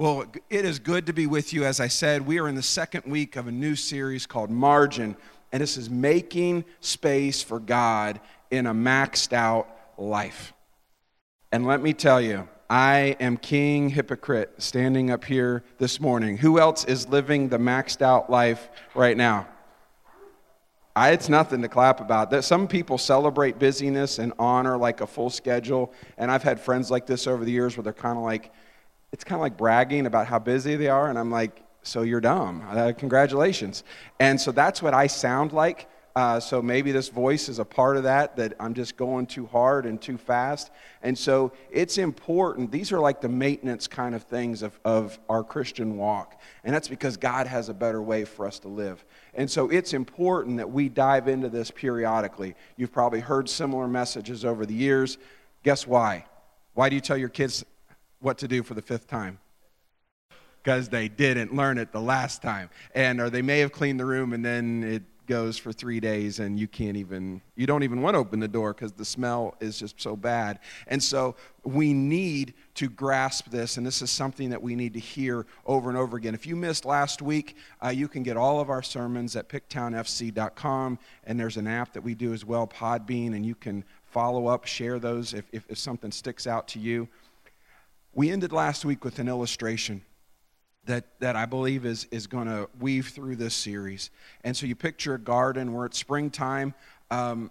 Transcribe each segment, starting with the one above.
Well, it is good to be with you. As I said, we are in the second week of a new series called Margin, and this is making space for God in a maxed out life. And let me tell you, I am king hypocrite standing up here this morning. Who else is living the maxed out life right now? I, it's nothing to clap about. Some people celebrate busyness and honor like a full schedule. And I've had friends like this over the years where they're kind of like, it's kind of like bragging about how busy they are. And I'm like, so you're dumb. Uh, congratulations. And so that's what I sound like. Uh, so maybe this voice is a part of that, that I'm just going too hard and too fast. And so it's important. These are like the maintenance kind of things of, of our Christian walk. And that's because God has a better way for us to live. And so it's important that we dive into this periodically. You've probably heard similar messages over the years. Guess why? Why do you tell your kids what to do for the fifth time. Because they didn't learn it the last time. And or they may have cleaned the room and then it goes for three days and you can't even you don't even want to open the door because the smell is just so bad. And so we need to grasp this and this is something that we need to hear over and over again. If you missed last week uh, you can get all of our sermons at picktownfc.com and there's an app that we do as well podbean and you can follow up share those if, if, if something sticks out to you we ended last week with an illustration that, that I believe is, is going to weave through this series. And so you picture a garden where it's springtime. Um,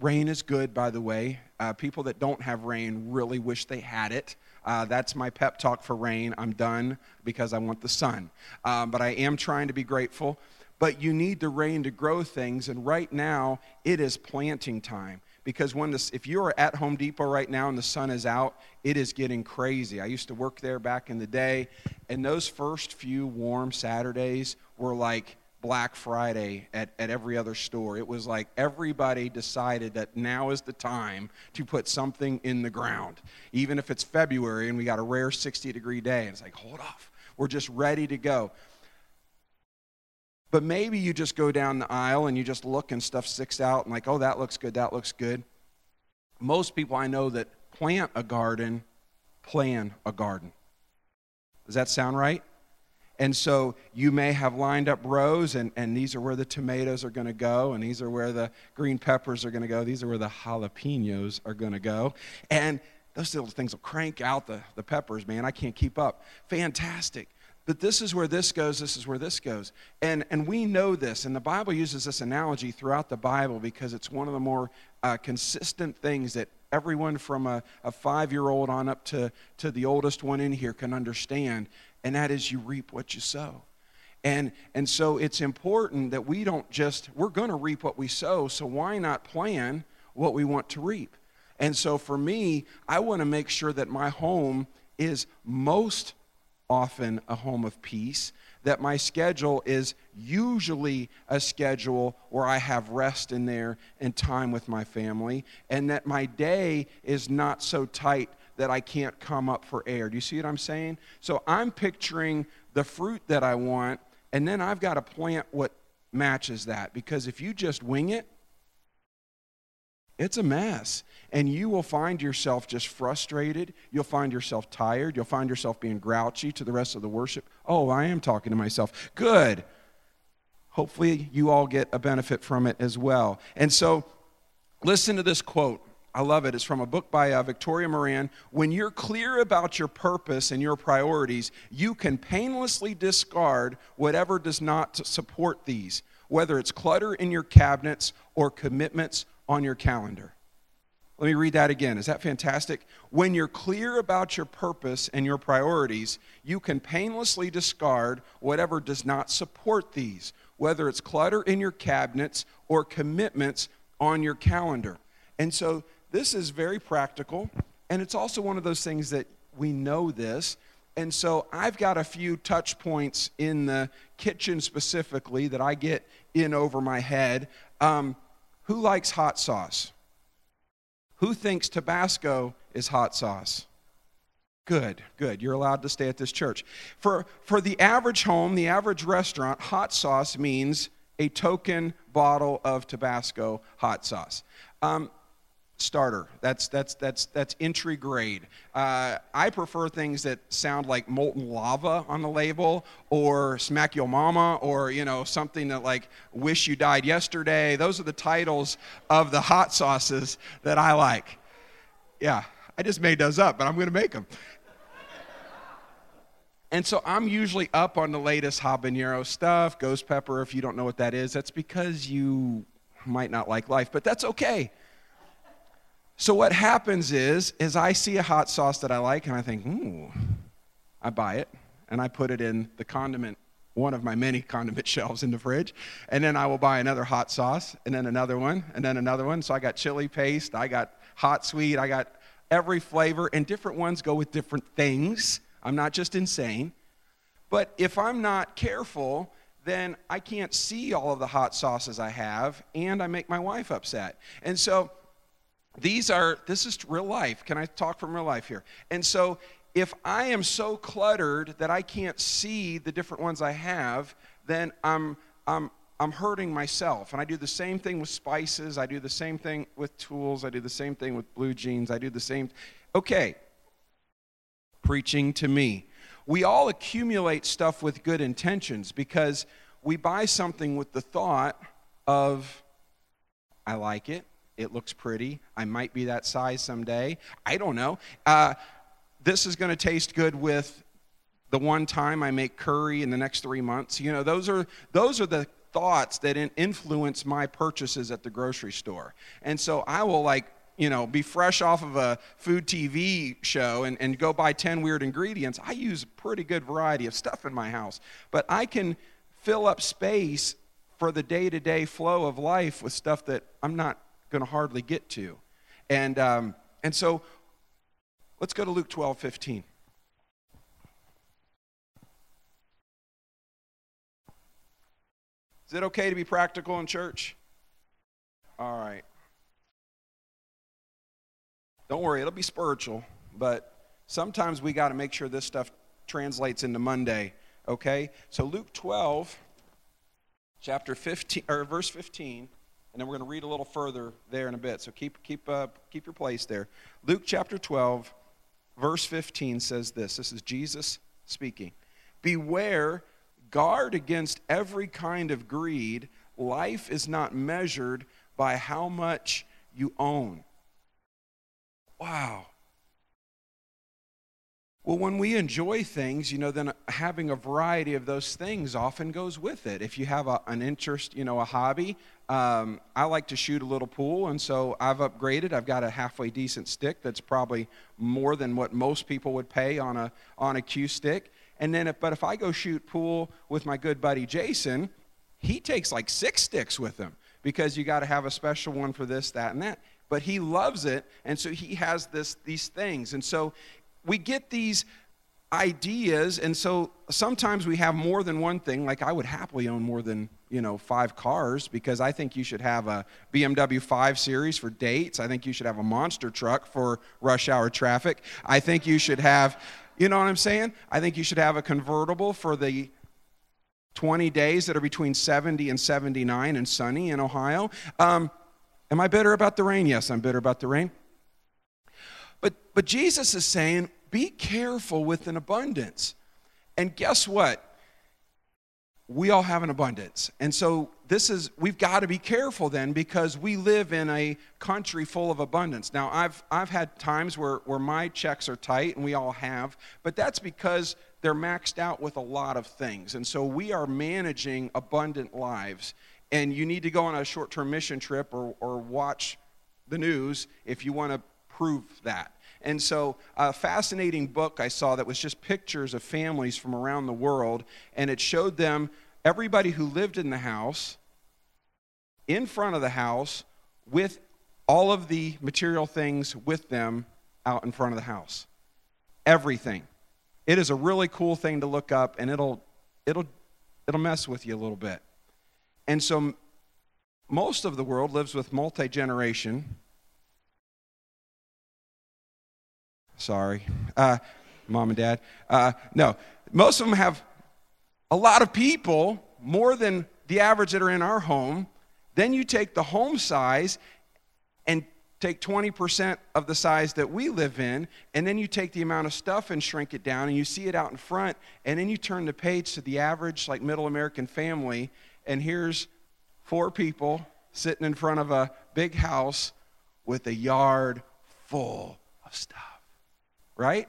rain is good, by the way. Uh, people that don't have rain really wish they had it. Uh, that's my pep talk for rain. I'm done because I want the sun. Um, but I am trying to be grateful. But you need the rain to grow things, and right now it is planting time because when this, if you're at Home Depot right now and the sun is out, it is getting crazy. I used to work there back in the day, and those first few warm Saturdays were like Black Friday at, at every other store. It was like everybody decided that now is the time to put something in the ground, even if it's February and we got a rare 60 degree day. And it's like, hold off, we're just ready to go. But maybe you just go down the aisle and you just look and stuff sticks out and like, oh, that looks good, that looks good. Most people I know that plant a garden plan a garden. Does that sound right? And so you may have lined up rows, and, and these are where the tomatoes are going to go, and these are where the green peppers are going to go, these are where the jalapenos are going to go. And those little things will crank out the, the peppers, man. I can't keep up. Fantastic. But this is where this goes, this is where this goes. And, and we know this, and the Bible uses this analogy throughout the Bible because it's one of the more uh, consistent things that everyone from a, a five year old on up to, to the oldest one in here can understand, and that is you reap what you sow. And, and so it's important that we don't just, we're going to reap what we sow, so why not plan what we want to reap? And so for me, I want to make sure that my home is most often a home of peace, that my schedule is usually a schedule where I have rest in there and time with my family, and that my day is not so tight that I can't come up for air. Do you see what I'm saying? So I'm picturing the fruit that I want, and then I've got to plant what matches that because if you just wing it, it's a mess. And you will find yourself just frustrated. You'll find yourself tired. You'll find yourself being grouchy to the rest of the worship. Oh, I am talking to myself. Good. Hopefully, you all get a benefit from it as well. And so, listen to this quote. I love it. It's from a book by uh, Victoria Moran. When you're clear about your purpose and your priorities, you can painlessly discard whatever does not support these, whether it's clutter in your cabinets or commitments on your calendar. Let me read that again. Is that fantastic? When you're clear about your purpose and your priorities, you can painlessly discard whatever does not support these, whether it's clutter in your cabinets or commitments on your calendar. And so this is very practical, and it's also one of those things that we know this. And so I've got a few touch points in the kitchen specifically that I get in over my head. Um, who likes hot sauce? Who thinks Tabasco is hot sauce? Good, good. You're allowed to stay at this church. For, for the average home, the average restaurant, hot sauce means a token bottle of Tabasco hot sauce. Um, starter. That's that's that's that's entry grade. Uh, I prefer things that sound like molten lava on the label, or smack your mama, or you know something that like wish you died yesterday. Those are the titles of the hot sauces that I like. Yeah, I just made those up, but I'm to make them. And so I'm usually up on the latest habanero stuff, ghost pepper. If you don't know what that is, that's because you might not like life, but that's okay so what happens is, is I see a hot sauce that I like and I think, ooh, I buy it and I put it in the condiment, one of my many condiment shelves in the fridge. And then I will buy another hot sauce and then another one and then another one. So I got chili paste, I got hot sweet, I got every flavor, and different ones go with different things. I'm not just insane. But if I'm not careful, then I can't see all of the hot sauces I have, and I make my wife upset. And so these are, this is real life. Can I talk from real life here? And so if I am so cluttered that I can't see the different ones I have, then I'm, I'm, I'm hurting myself. And I do the same thing with spices. I do the same thing with tools. I do the same thing with blue jeans. I do the same. Okay. Preaching to me. We all accumulate stuff with good intentions because we buy something with the thought of, I like it. It looks pretty. I might be that size someday. I don't know. Uh, this is going to taste good with the one time I make curry in the next three months. You know, those are those are the thoughts that influence my purchases at the grocery store. And so I will like you know, be fresh off of a food TV show and, and go buy 10 weird ingredients. I use a pretty good variety of stuff in my house, but I can fill up space for the day to day flow of life with stuff that I'm not going to hardly get to. And, um, and so let's go to Luke 12 15. Is it okay to be practical in church? All right. Don't worry, it'll be spiritual, but sometimes we got to make sure this stuff translates into Monday, okay? So Luke 12 chapter 15 or verse 15 and then we're going to read a little further there in a bit. So keep, keep, uh, keep your place there. Luke chapter 12, verse 15 says this this is Jesus speaking. Beware, guard against every kind of greed. Life is not measured by how much you own. Wow. Well, when we enjoy things, you know, then having a variety of those things often goes with it. If you have a, an interest, you know, a hobby, um, I like to shoot a little pool, and so I've upgraded. I've got a halfway decent stick that's probably more than what most people would pay on a on a cue stick. And then, if, but if I go shoot pool with my good buddy Jason, he takes like six sticks with him because you got to have a special one for this, that, and that. But he loves it, and so he has this these things, and so we get these ideas and so sometimes we have more than one thing. Like i would happily own more than you know five cars because i think you should have a bmw 5 series for dates. I think you should have a monster truck for rush hour traffic. I think you should have you know what i'm saying? I think you should have a convertible for the 20 days that are between 70 and 79 and sunny in ohio. Um, am i bitter about the rain? Yes i'm bitter about the rain but, but Jesus is saying, be careful with an abundance. And guess what? We all have an abundance. And so this is we've got to be careful then because we live in a country full of abundance. Now I've I've had times where, where my checks are tight and we all have, but that's because they're maxed out with a lot of things. And so we are managing abundant lives. And you need to go on a short-term mission trip or, or watch the news if you want to prove that. And so, a fascinating book I saw that was just pictures of families from around the world, and it showed them everybody who lived in the house, in front of the house, with all of the material things with them out in front of the house. Everything. It is a really cool thing to look up, and it'll, it'll, it'll mess with you a little bit. And so, most of the world lives with multi generation Sorry. Uh, mom and dad. Uh, no, most of them have a lot of people, more than the average that are in our home. Then you take the home size and take 20% of the size that we live in, and then you take the amount of stuff and shrink it down, and you see it out in front, and then you turn the page to the average, like middle American family, and here's four people sitting in front of a big house with a yard full of stuff. Right?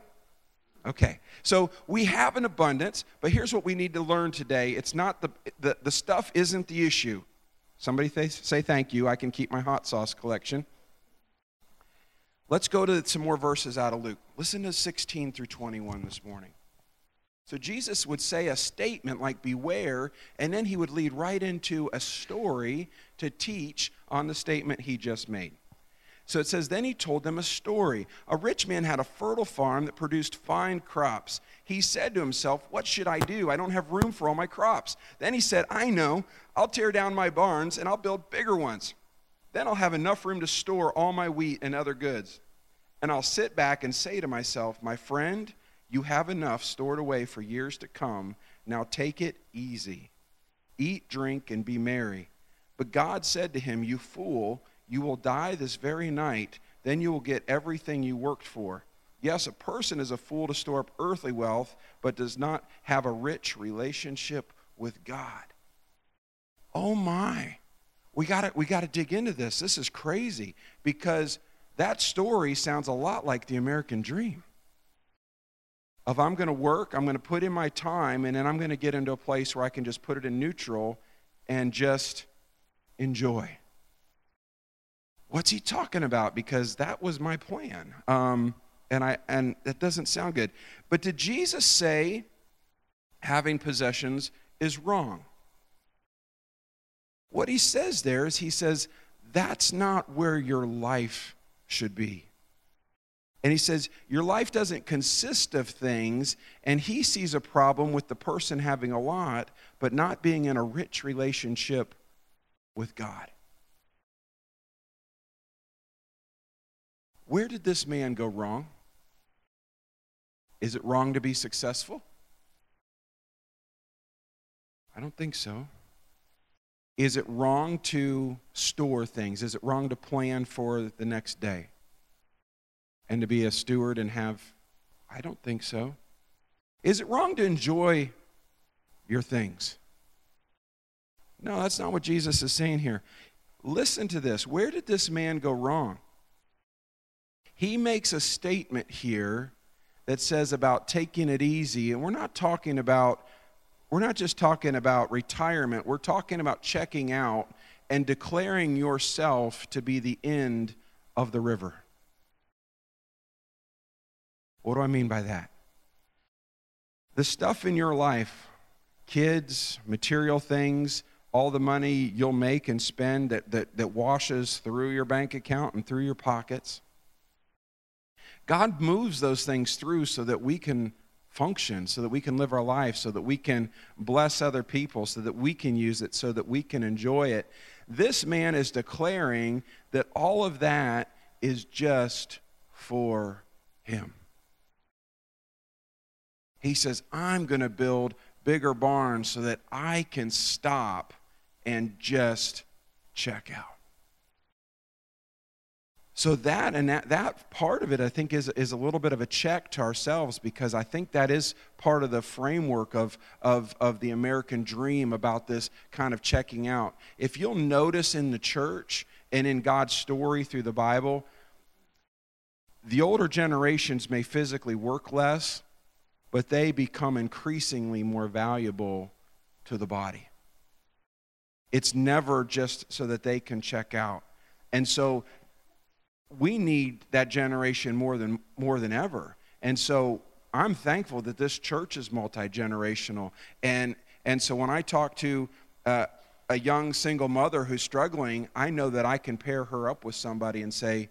Okay. So we have an abundance, but here's what we need to learn today. It's not the, the, the stuff isn't the issue. Somebody th- say thank you. I can keep my hot sauce collection. Let's go to some more verses out of Luke. Listen to 16 through 21 this morning. So Jesus would say a statement like, Beware, and then he would lead right into a story to teach on the statement he just made. So it says, Then he told them a story. A rich man had a fertile farm that produced fine crops. He said to himself, What should I do? I don't have room for all my crops. Then he said, I know. I'll tear down my barns and I'll build bigger ones. Then I'll have enough room to store all my wheat and other goods. And I'll sit back and say to myself, My friend, you have enough stored away for years to come. Now take it easy. Eat, drink, and be merry. But God said to him, You fool, you will die this very night. Then you will get everything you worked for. Yes, a person is a fool to store up earthly wealth, but does not have a rich relationship with God. Oh my we got to we got to dig into this. This is crazy because that story sounds a lot like the American dream. Of I'm going to work, I'm going to put in my time, and then I'm going to get into a place where I can just put it in neutral and just enjoy. What's he talking about? Because that was my plan, um, and I and that doesn't sound good. But did Jesus say having possessions is wrong? What he says there is he says, that's not where your life should be. And he says, Your life doesn't consist of things, and he sees a problem with the person having a lot, but not being in a rich relationship with God. Where did this man go wrong? Is it wrong to be successful? I don't think so. Is it wrong to store things? Is it wrong to plan for the next day? And to be a steward and have, I don't think so. Is it wrong to enjoy your things? No, that's not what Jesus is saying here. Listen to this. Where did this man go wrong? He makes a statement here that says about taking it easy, and we're not talking about we're not just talking about retirement, we're talking about checking out and declaring yourself to be the end of the river. What do I mean by that? The stuff in your life, kids, material things, all the money you'll make and spend that, that, that washes through your bank account and through your pockets. God moves those things through so that we can function, so that we can live our life, so that we can bless other people, so that we can use it, so that we can enjoy it. This man is declaring that all of that is just for him. He says, I'm going to build bigger barns so that I can stop and just check out. So that and that, that part of it, I think, is, is a little bit of a check to ourselves because I think that is part of the framework of, of, of the American dream about this kind of checking out. If you'll notice in the church and in God's story through the Bible, the older generations may physically work less, but they become increasingly more valuable to the body. It's never just so that they can check out. And so we need that generation more than more than ever. And so I'm thankful that this church is multi generational. And and so when I talk to uh, a young single mother who's struggling, I know that I can pair her up with somebody and say,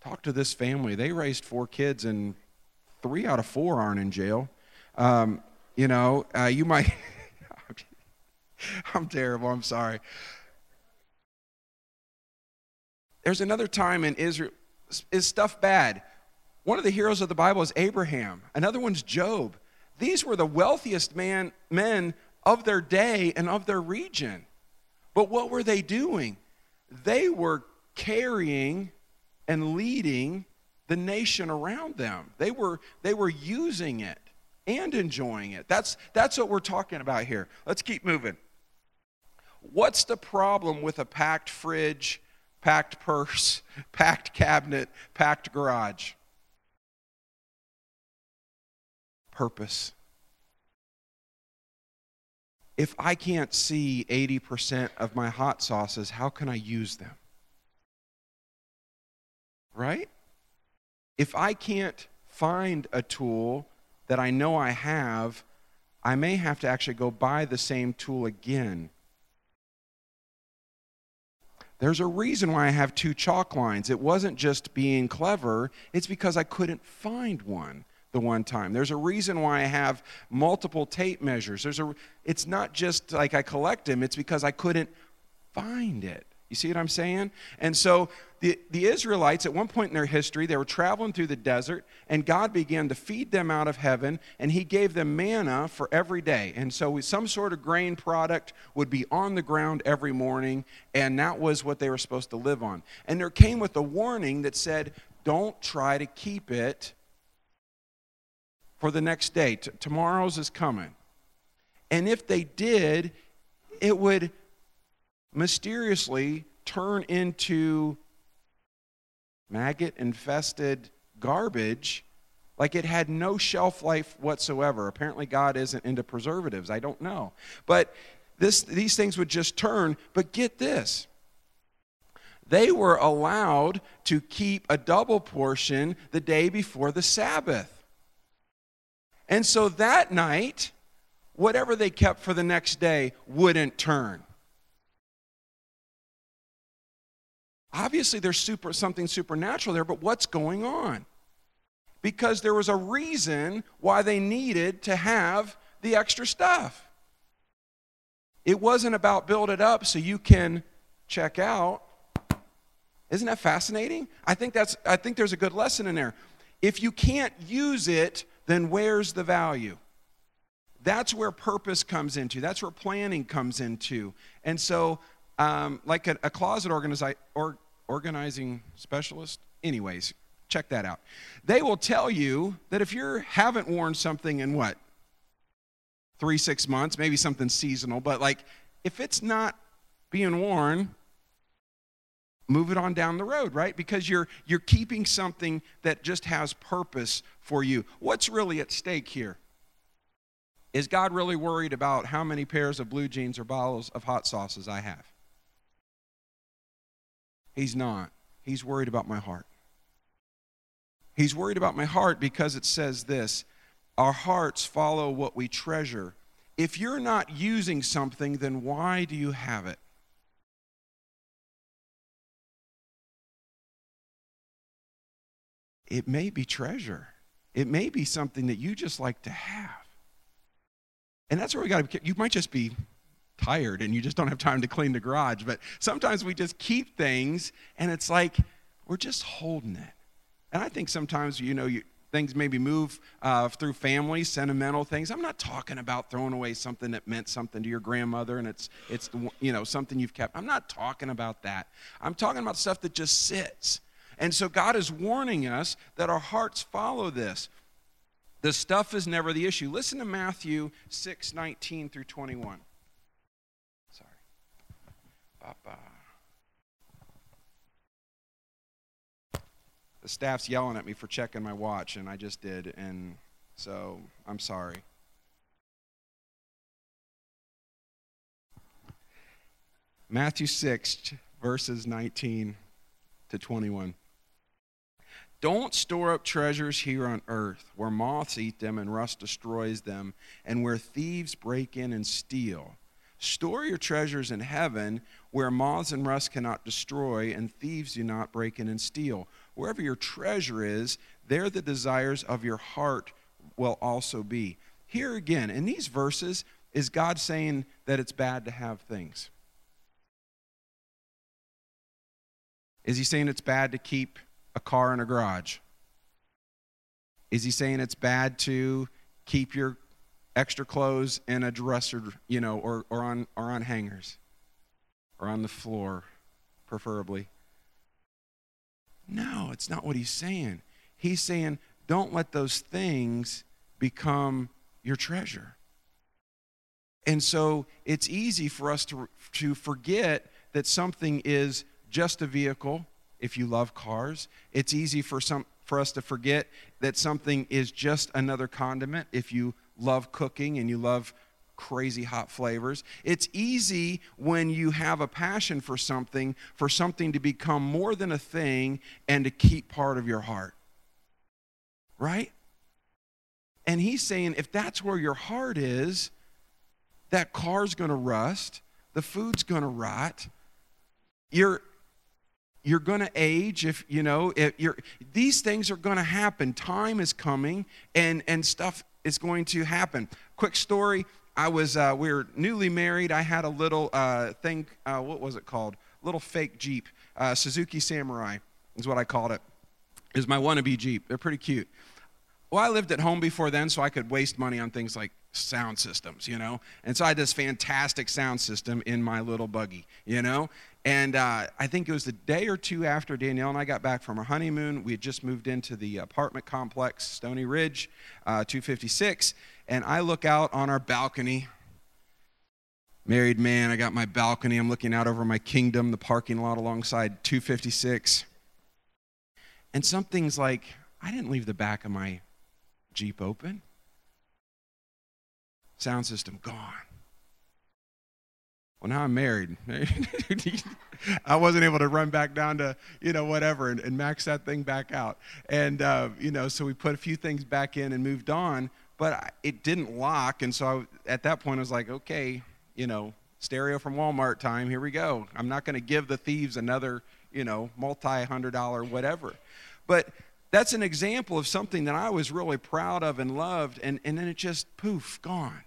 talk to this family. They raised four kids, and three out of four aren't in jail. Um, you know, uh, you might. I'm terrible. I'm sorry. There's another time in Israel. Is stuff bad? One of the heroes of the Bible is Abraham. Another one's Job. These were the wealthiest man, men of their day and of their region. But what were they doing? They were carrying and leading the nation around them. They were, they were using it and enjoying it. That's, that's what we're talking about here. Let's keep moving. What's the problem with a packed fridge, packed purse, packed cabinet, packed garage? Purpose. If I can't see 80% of my hot sauces, how can I use them? Right? if I can't find a tool that I know I have, I may have to actually go buy the same tool again. There's a reason why I have two chalk lines. It wasn't just being clever, it's because I couldn't find one the one time. There's a reason why I have multiple tape measures. There's a it's not just like I collect them, it's because I couldn't find it. You see what I'm saying? And so the, the Israelites, at one point in their history, they were traveling through the desert, and God began to feed them out of heaven, and He gave them manna for every day. And so some sort of grain product would be on the ground every morning, and that was what they were supposed to live on. And there came with a warning that said, Don't try to keep it for the next day. T- tomorrow's is coming. And if they did, it would mysteriously turn into maggot infested garbage like it had no shelf life whatsoever. Apparently, God isn't into preservatives. I don't know. But this, these things would just turn. But get this they were allowed to keep a double portion the day before the Sabbath. And so that night, whatever they kept for the next day wouldn't turn. Obviously, there's super, something supernatural there, but what's going on? Because there was a reason why they needed to have the extra stuff. It wasn't about build it up so you can check out. Isn't that fascinating? I think that's I think there's a good lesson in there. If you can't use it, then where's the value? That's where purpose comes into. That's where planning comes into. And so um, like a, a closet organizi- or, organizing specialist. Anyways, check that out. They will tell you that if you haven't worn something in what? Three, six months, maybe something seasonal, but like if it's not being worn, move it on down the road, right? Because you're you're keeping something that just has purpose for you. What's really at stake here? Is God really worried about how many pairs of blue jeans or bottles of hot sauces I have? He's not. He's worried about my heart. He's worried about my heart because it says this our hearts follow what we treasure. If you're not using something, then why do you have it? It may be treasure. It may be something that you just like to have. And that's where we got to, be. you might just be tired and you just don't have time to clean the garage. But sometimes we just keep things and it's like we're just holding it. And I think sometimes, you know, you, things maybe move uh, through families, sentimental things. I'm not talking about throwing away something that meant something to your grandmother and it's, it's you know, something you've kept. I'm not talking about that. I'm talking about stuff that just sits. And so God is warning us that our hearts follow this. The stuff is never the issue. Listen to Matthew 6 19 through 21. Papa. The staff's yelling at me for checking my watch, and I just did, and so I'm sorry. Matthew 6, verses 19 to 21. Don't store up treasures here on earth where moths eat them and rust destroys them, and where thieves break in and steal. Store your treasures in heaven where moths and rust cannot destroy and thieves do not break in and steal. Wherever your treasure is, there the desires of your heart will also be. Here again, in these verses, is God saying that it's bad to have things? Is he saying it's bad to keep a car in a garage? Is he saying it's bad to keep your extra clothes in a dresser, you know, or, or, on, or on hangers, or on the floor, preferably. No, it's not what he's saying. He's saying, don't let those things become your treasure. And so it's easy for us to, to forget that something is just a vehicle if you love cars. It's easy for, some, for us to forget that something is just another condiment if you love cooking and you love crazy hot flavors. It's easy when you have a passion for something, for something to become more than a thing and to keep part of your heart. Right? And he's saying if that's where your heart is, that car's going to rust, the food's going to rot. You're you're going to age if you know if you're these things are going to happen time is coming and and stuff is going to happen. Quick story i was uh, we were newly married. I had a little uh, thing uh, what was it called? Little fake jeep. Uh, suzuki samurai is what i called it. Was my wannabe jeep. They're pretty cute. Well i lived at home before then so i could waste money on things like sound systems you know and so i had this fantastic sound system in my little buggy you know and uh, I think it was the day or two after Danielle and I got back from our honeymoon. We had just moved into the apartment complex, Stony Ridge, uh, 256. And I look out on our balcony. Married man, I got my balcony. I'm looking out over my kingdom, the parking lot alongside 256. And something's like, I didn't leave the back of my Jeep open. Sound system gone. Well, now I'm married. I wasn't able to run back down to, you know, whatever and, and max that thing back out. And, uh, you know, so we put a few things back in and moved on, but it didn't lock. And so I, at that point, I was like, okay, you know, stereo from Walmart time, here we go. I'm not going to give the thieves another, you know, multi hundred dollar whatever. But that's an example of something that I was really proud of and loved, and, and then it just poof, gone,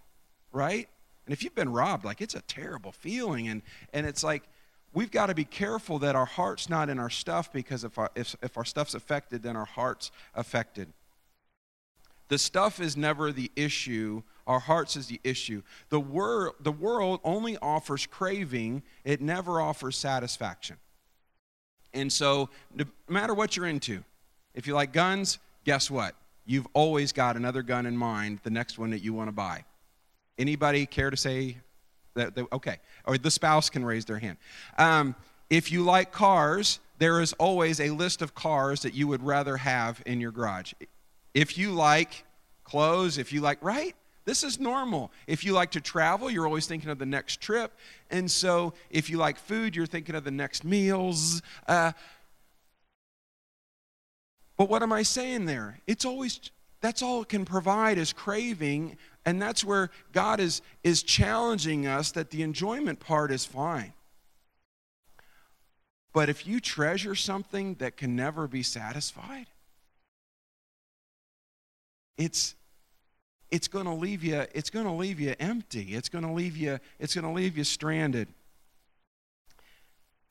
right? And if you've been robbed, like it's a terrible feeling. And, and it's like we've got to be careful that our heart's not in our stuff because if our, if, if our stuff's affected, then our heart's affected. The stuff is never the issue. Our hearts is the issue. The, wor- the world only offers craving, it never offers satisfaction. And so, no matter what you're into, if you like guns, guess what? You've always got another gun in mind, the next one that you want to buy. Anybody care to say that? okay, or the spouse can raise their hand. Um, if you like cars, there is always a list of cars that you would rather have in your garage. If you like clothes, if you like, right? This is normal. If you like to travel, you're always thinking of the next trip. And so if you like food, you're thinking of the next meals. Uh, but what am I saying there? It's always, that's all it can provide is craving and that's where God is, is challenging us that the enjoyment part is fine. But if you treasure something that can never be satisfied, it's it's going to leave you it's going to leave you empty. It's going to leave you it's going to leave you stranded.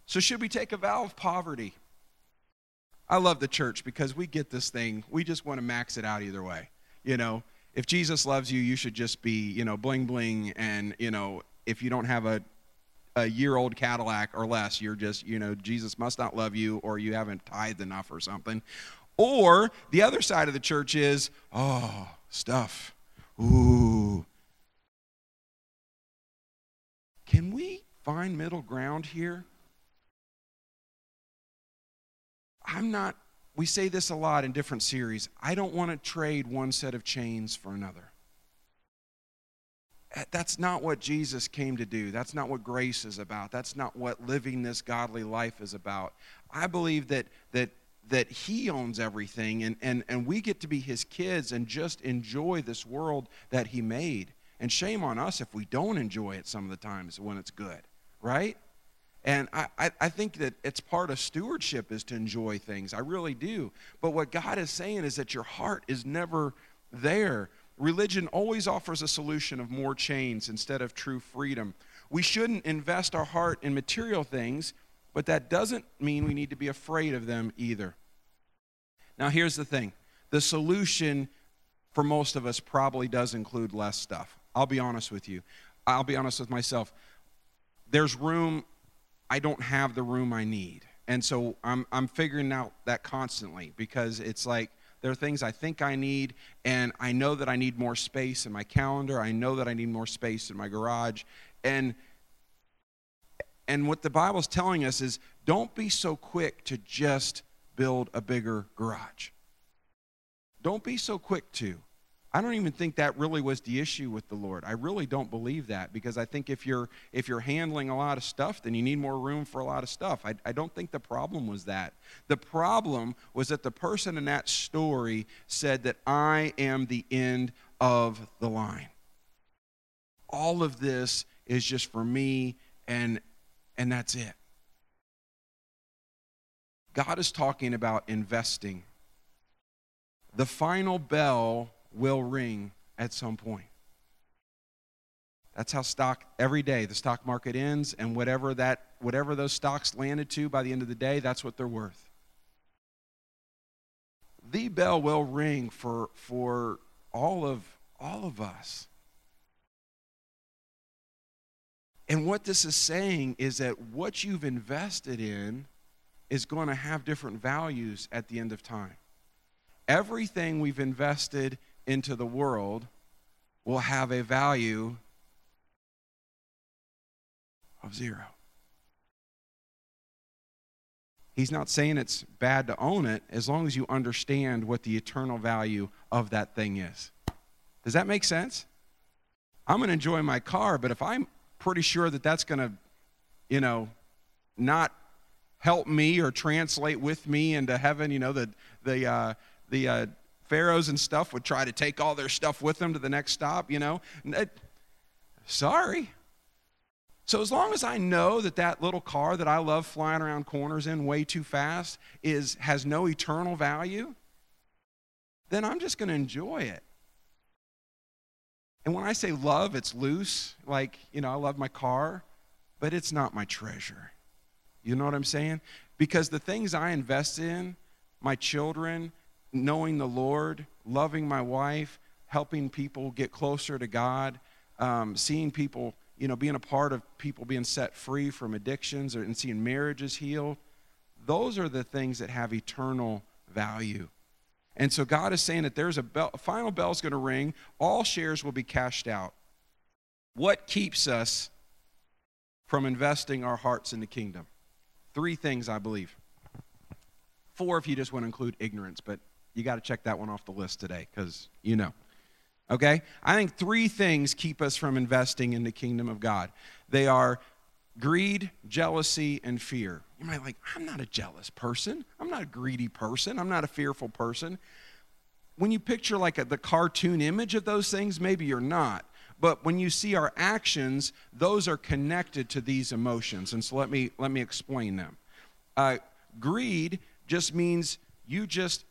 So should we take a vow of poverty? I love the church because we get this thing. We just want to max it out either way. You know, if Jesus loves you, you should just be, you know, bling bling. And, you know, if you don't have a, a year old Cadillac or less, you're just, you know, Jesus must not love you or you haven't tithed enough or something. Or the other side of the church is, oh, stuff. Ooh. Can we find middle ground here? I'm not we say this a lot in different series. I don't want to trade one set of chains for another. Eh, that's not what Jesus came to do. That's not what grace is about. That's not what living this godly life is about. I believe that that that he owns everything and, and, and we get to be his kids and just enjoy this world that he made. And shame on us if we don't enjoy it some of the times when it's good, right? And I, I, think that it's part of stewardship is to enjoy things. I really do. But what God is saying is that your heart is never there. Religion always offers a solution of more chains instead of true freedom. We shouldn't invest our heart in material things, but that doesn't mean we need to be afraid of them either. Now, here's the thing the solution for most of us probably does include less stuff. I'll be honest with you. I'll be honest with myself. There's room I don't have the room I need. And so I'm, I'm figuring out that constantly because it's like there are things I think I need, and I know that I need more space in my calendar. I know that I need more space in my garage. And, and what the Bible's telling us is don't be so quick to just build a bigger garage. Don't be so quick to. I don't even think that really was the issue with the Lord. I really don't believe that because I think if you're if you're handling a lot of stuff, then you need more room for a lot of stuff. I, I don't think the problem was that. The problem was that the person in that story said that I am the end of the line. All of this is just for me and and that's it. God is talking about investing. The final bell will ring at some point. That's how stock every day the stock market ends and whatever that whatever those stocks landed to by the end of the day, that's what they're worth. The bell will ring for for all of all of us. And what this is saying is that what you've invested in is going to have different values at the end of time. Everything we've invested into the world will have a value of zero. He's not saying it's bad to own it as long as you understand what the eternal value of that thing is. Does that make sense? I'm going to enjoy my car, but if I'm pretty sure that that's going to, you know, not help me or translate with me into heaven, you know, the the uh, the uh, pharaohs and stuff would try to take all their stuff with them to the next stop, you know. It, sorry. So as long as I know that that little car that I love flying around corners in way too fast is has no eternal value, then I'm just going to enjoy it. And when I say love, it's loose, like, you know, I love my car, but it's not my treasure. You know what I'm saying? Because the things I invest in, my children, knowing the Lord, loving my wife, helping people get closer to God, um, seeing people, you know, being a part of people being set free from addictions and seeing marriages healed. Those are the things that have eternal value. And so God is saying that there's a, bell, a final bell is going to ring, all shares will be cashed out. What keeps us from investing our hearts in the kingdom? Three things, I believe. Four if you just want to include ignorance, but you got to check that one off the list today because you know. Okay? I think three things keep us from investing in the kingdom of God. They are greed, jealousy, and fear. You might like, I'm not a jealous person. I'm not a greedy person. I'm not a fearful person. When you picture like a, the cartoon image of those things, maybe you're not. But when you see our actions, those are connected to these emotions. And so let me let me explain them. Uh, greed just means you just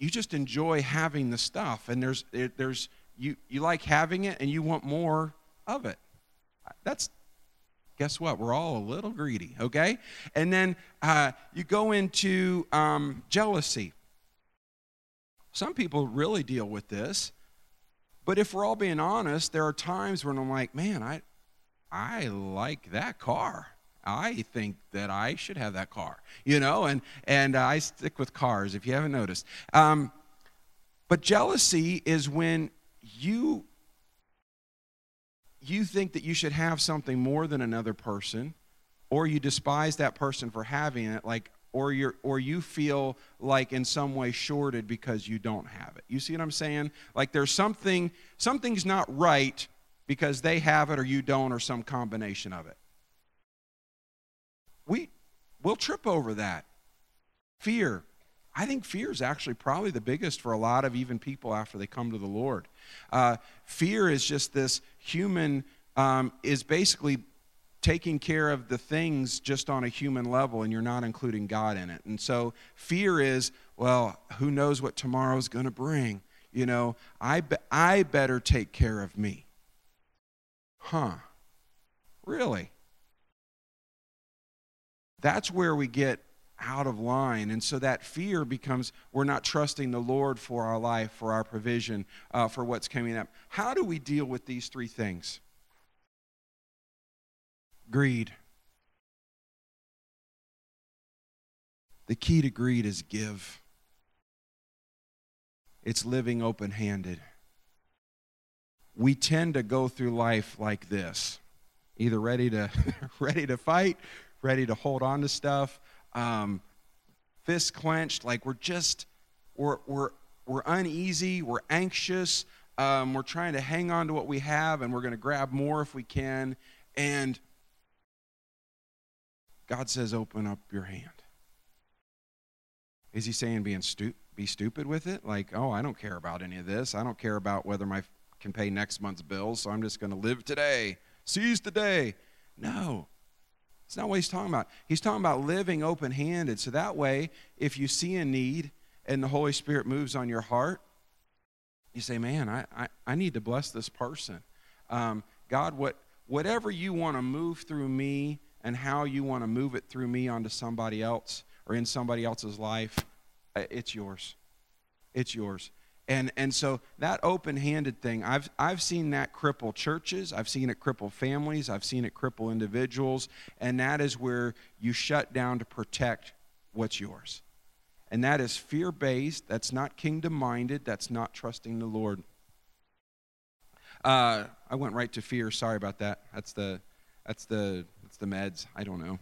you just enjoy having the stuff and there's there's you you like having it and you want more of it. That's guess what? We're all a little greedy okay? And then uh, you go into um, jealousy. Some people really deal with this but if we're all being honest there are times when i'm like man i i like that car I think that I should have that car, you know, and, and I stick with cars if you haven't noticed. Um, but jealousy is when you you think that you should have something more than another person or you despise that person for having it like or you or you feel like in some way shorted because you don't have it. You see what I'm saying? Like there's something something's not right because they have it or you don't or some combination of it we will trip over that. Fear. I think fear is actually probably the biggest for a lot of even people after they come to the Lord. Uh, fear is just this human, um, is basically taking care of the things just on a human level and you're not including God in it. And so fear is, well, who knows what tomorrow's going to bring? You know, I, be- I better take care of me. Huh. Really? That's where we get out of line. And so that fear becomes we're not trusting the Lord for our life, for our provision, uh, for what's coming up. How do we deal with these three things? Greed. The key to greed is give. It's living open handed. We tend to go through life like this either ready to, ready to fight, ready to hold on to stuff, um, fists clenched, like we're just, we're, we're, we're uneasy, we're anxious, um, we're trying to hang on to what we have, and we're going to grab more if we can. And God says, open up your hand. Is he saying being stu- be stupid with it? Like, oh, I don't care about any of this. I don't care about whether my can pay next month's bills, so I'm just going to live today. Seize the day. No. It's not what he's talking about. He's talking about living open handed. So that way, if you see a need and the Holy Spirit moves on your heart, you say, Man, I, I, I need to bless this person. Um, God, what, whatever you want to move through me and how you want to move it through me onto somebody else or in somebody else's life, uh, it's yours. It's yours. And, and so that open handed thing, I've, I've seen that cripple churches, I've seen it cripple families, I've seen it cripple individuals, and that is where you shut down to protect what's yours. And that is fear based, that's not kingdom minded, that's not trusting the Lord. Uh, I went right to fear. Sorry about that. That's the, that's the, that's the meds. I don't know.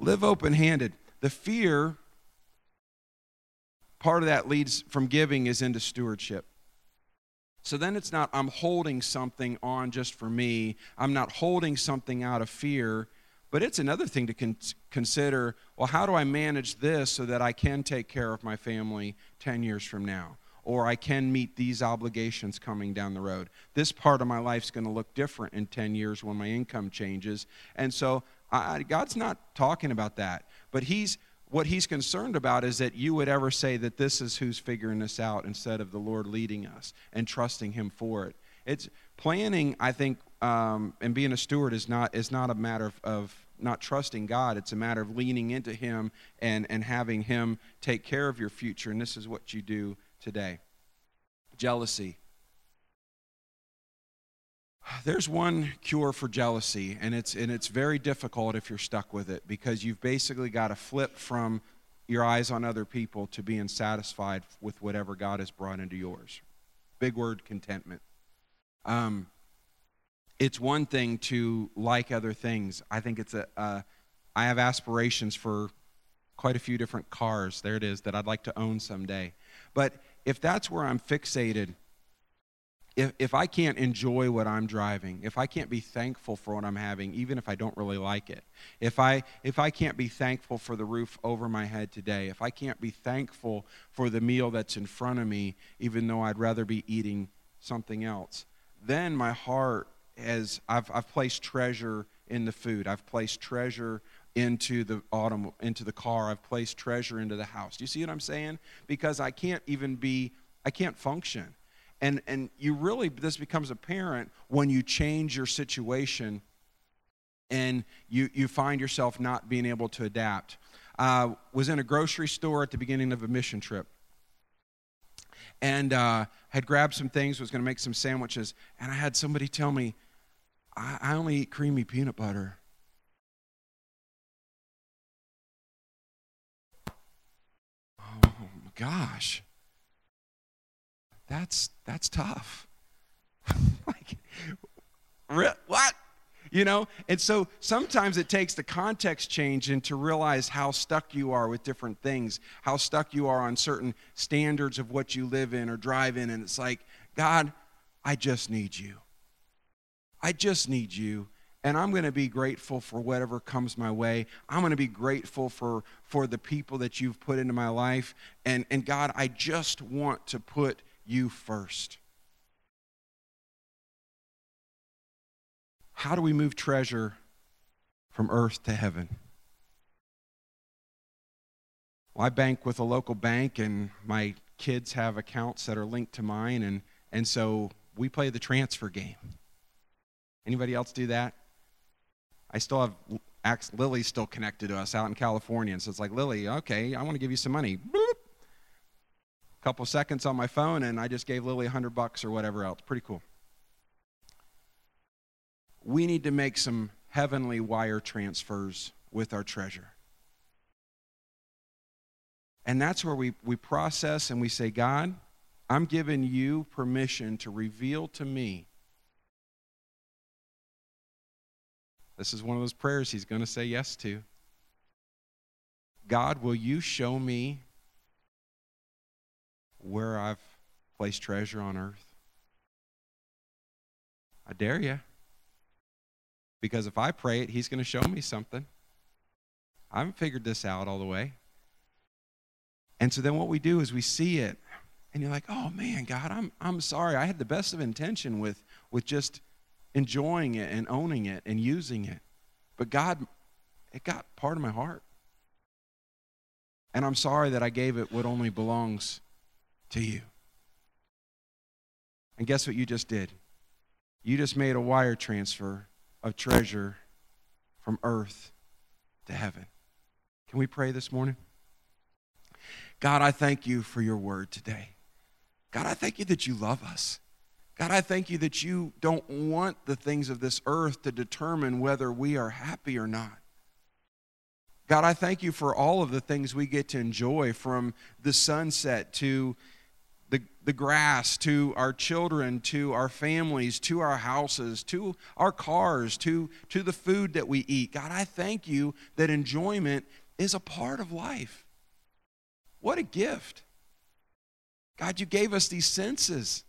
Live open handed. The fear part of that leads from giving is into stewardship. So then it's not, I'm holding something on just for me. I'm not holding something out of fear. But it's another thing to con- consider well, how do I manage this so that I can take care of my family 10 years from now? Or I can meet these obligations coming down the road. This part of my life is going to look different in 10 years when my income changes. And so I, God's not talking about that. But He's what he's concerned about is that you would ever say that this is who's figuring this out instead of the Lord leading us and trusting him for it. It's planning, I think, um, and being a steward is not is not a matter of, of not trusting God. It's a matter of leaning into Him and, and having Him take care of your future. And this is what you do today. Jealousy. There's one cure for jealousy, and it's, and it's very difficult if you're stuck with it because you've basically got to flip from your eyes on other people to being satisfied with whatever God has brought into yours. Big word contentment. Um, it's one thing to like other things. I think it's a. Uh, I have aspirations for quite a few different cars. There it is that I'd like to own someday. But if that's where I'm fixated, if, if I can't enjoy what I'm driving, if I can't be thankful for what I'm having, even if I don't really like it, if I, if I can't be thankful for the roof over my head today, if I can't be thankful for the meal that's in front of me, even though I'd rather be eating something else, then my heart has, I've, I've placed treasure in the food. I've placed treasure into the autumn, into the car. I've placed treasure into the house. Do you see what I'm saying? Because I can't even be, I can't function and, and you really, this becomes apparent when you change your situation and you, you find yourself not being able to adapt. Uh, was in a grocery store at the beginning of a mission trip and uh, had grabbed some things, was going to make some sandwiches, and I had somebody tell me, I, I only eat creamy peanut butter. Oh my gosh that's that's tough. like, what? You know? And so sometimes it takes the context change and to realize how stuck you are with different things, how stuck you are on certain standards of what you live in or drive in. And it's like, God, I just need you. I just need you. And I'm going to be grateful for whatever comes my way. I'm going to be grateful for, for the people that you've put into my life. And, and God, I just want to put you first. How do we move treasure from earth to heaven? Well, I bank with a local bank, and my kids have accounts that are linked to mine, and, and so we play the transfer game. Anybody else do that? I still have Lily's still connected to us out in California, and so it's like Lily, okay, I want to give you some money couple seconds on my phone and I just gave Lily a hundred bucks or whatever else. Pretty cool. We need to make some heavenly wire transfers with our treasure. And that's where we, we process and we say, God, I'm giving you permission to reveal to me. This is one of those prayers he's going to say yes to. God, will you show me where I've placed treasure on earth? I dare you. Because if I pray it, he's going to show me something. I haven't figured this out all the way. And so then what we do is we see it, and you're like, oh man, God, I'm, I'm sorry. I had the best of intention with, with just enjoying it and owning it and using it. But God, it got part of my heart. And I'm sorry that I gave it what only belongs to you. And guess what you just did? You just made a wire transfer of treasure from earth to heaven. Can we pray this morning? God, I thank you for your word today. God, I thank you that you love us. God, I thank you that you don't want the things of this earth to determine whether we are happy or not. God, I thank you for all of the things we get to enjoy from the sunset to the, the grass, to our children, to our families, to our houses, to our cars, to, to the food that we eat. God, I thank you that enjoyment is a part of life. What a gift. God, you gave us these senses.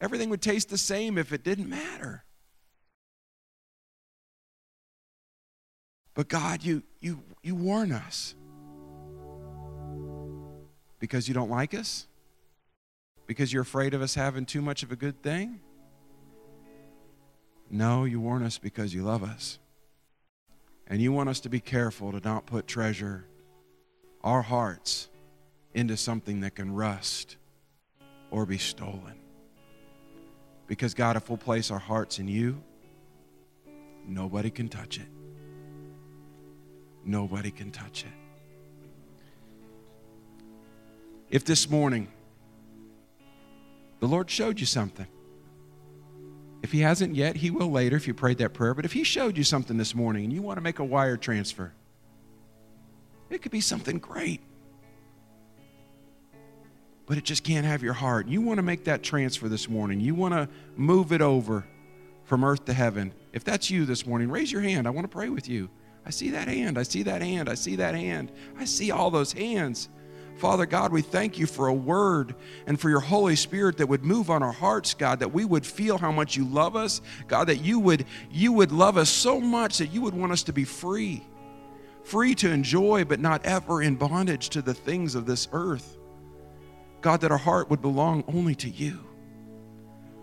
Everything would taste the same if it didn't matter. But God, you, you, you warn us. Because you don't like us? Because you're afraid of us having too much of a good thing? No, you warn us because you love us. And you want us to be careful to not put treasure our hearts into something that can rust or be stolen. Because, God, if we'll place our hearts in you, nobody can touch it. Nobody can touch it. If this morning the Lord showed you something, if He hasn't yet, He will later if you prayed that prayer. But if He showed you something this morning and you want to make a wire transfer, it could be something great. But it just can't have your heart. You want to make that transfer this morning. You want to move it over from earth to heaven. If that's you this morning, raise your hand. I want to pray with you. I see that hand. I see that hand. I see that hand. I see all those hands. Father God, we thank you for a word and for your Holy Spirit that would move on our hearts, God, that we would feel how much you love us, God, that you would you would love us so much that you would want us to be free free to enjoy, but not ever in bondage to the things of this earth. God, that our heart would belong only to you.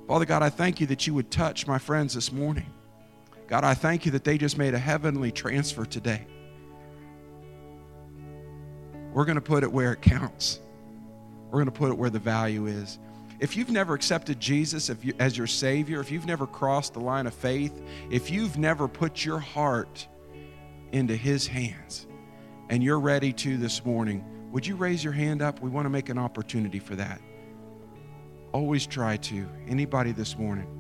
Father God, I thank you that you would touch my friends this morning. God, I thank you that they just made a heavenly transfer today. We're going to put it where it counts. We're going to put it where the value is. If you've never accepted Jesus as your Savior, if you've never crossed the line of faith, if you've never put your heart into His hands and you're ready to this morning, would you raise your hand up? We want to make an opportunity for that. Always try to. Anybody this morning?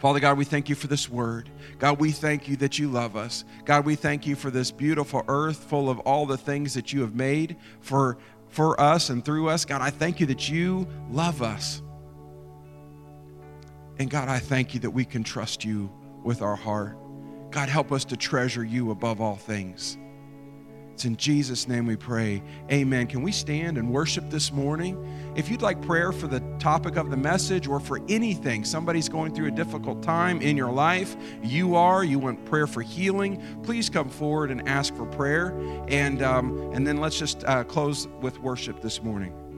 Father God, we thank you for this word. God, we thank you that you love us. God, we thank you for this beautiful earth full of all the things that you have made for, for us and through us. God, I thank you that you love us. And God, I thank you that we can trust you with our heart. God, help us to treasure you above all things. It's in Jesus' name we pray. Amen. Can we stand and worship this morning? If you'd like prayer for the topic of the message or for anything, somebody's going through a difficult time in your life, you are, you want prayer for healing, please come forward and ask for prayer. And, um, and then let's just uh, close with worship this morning.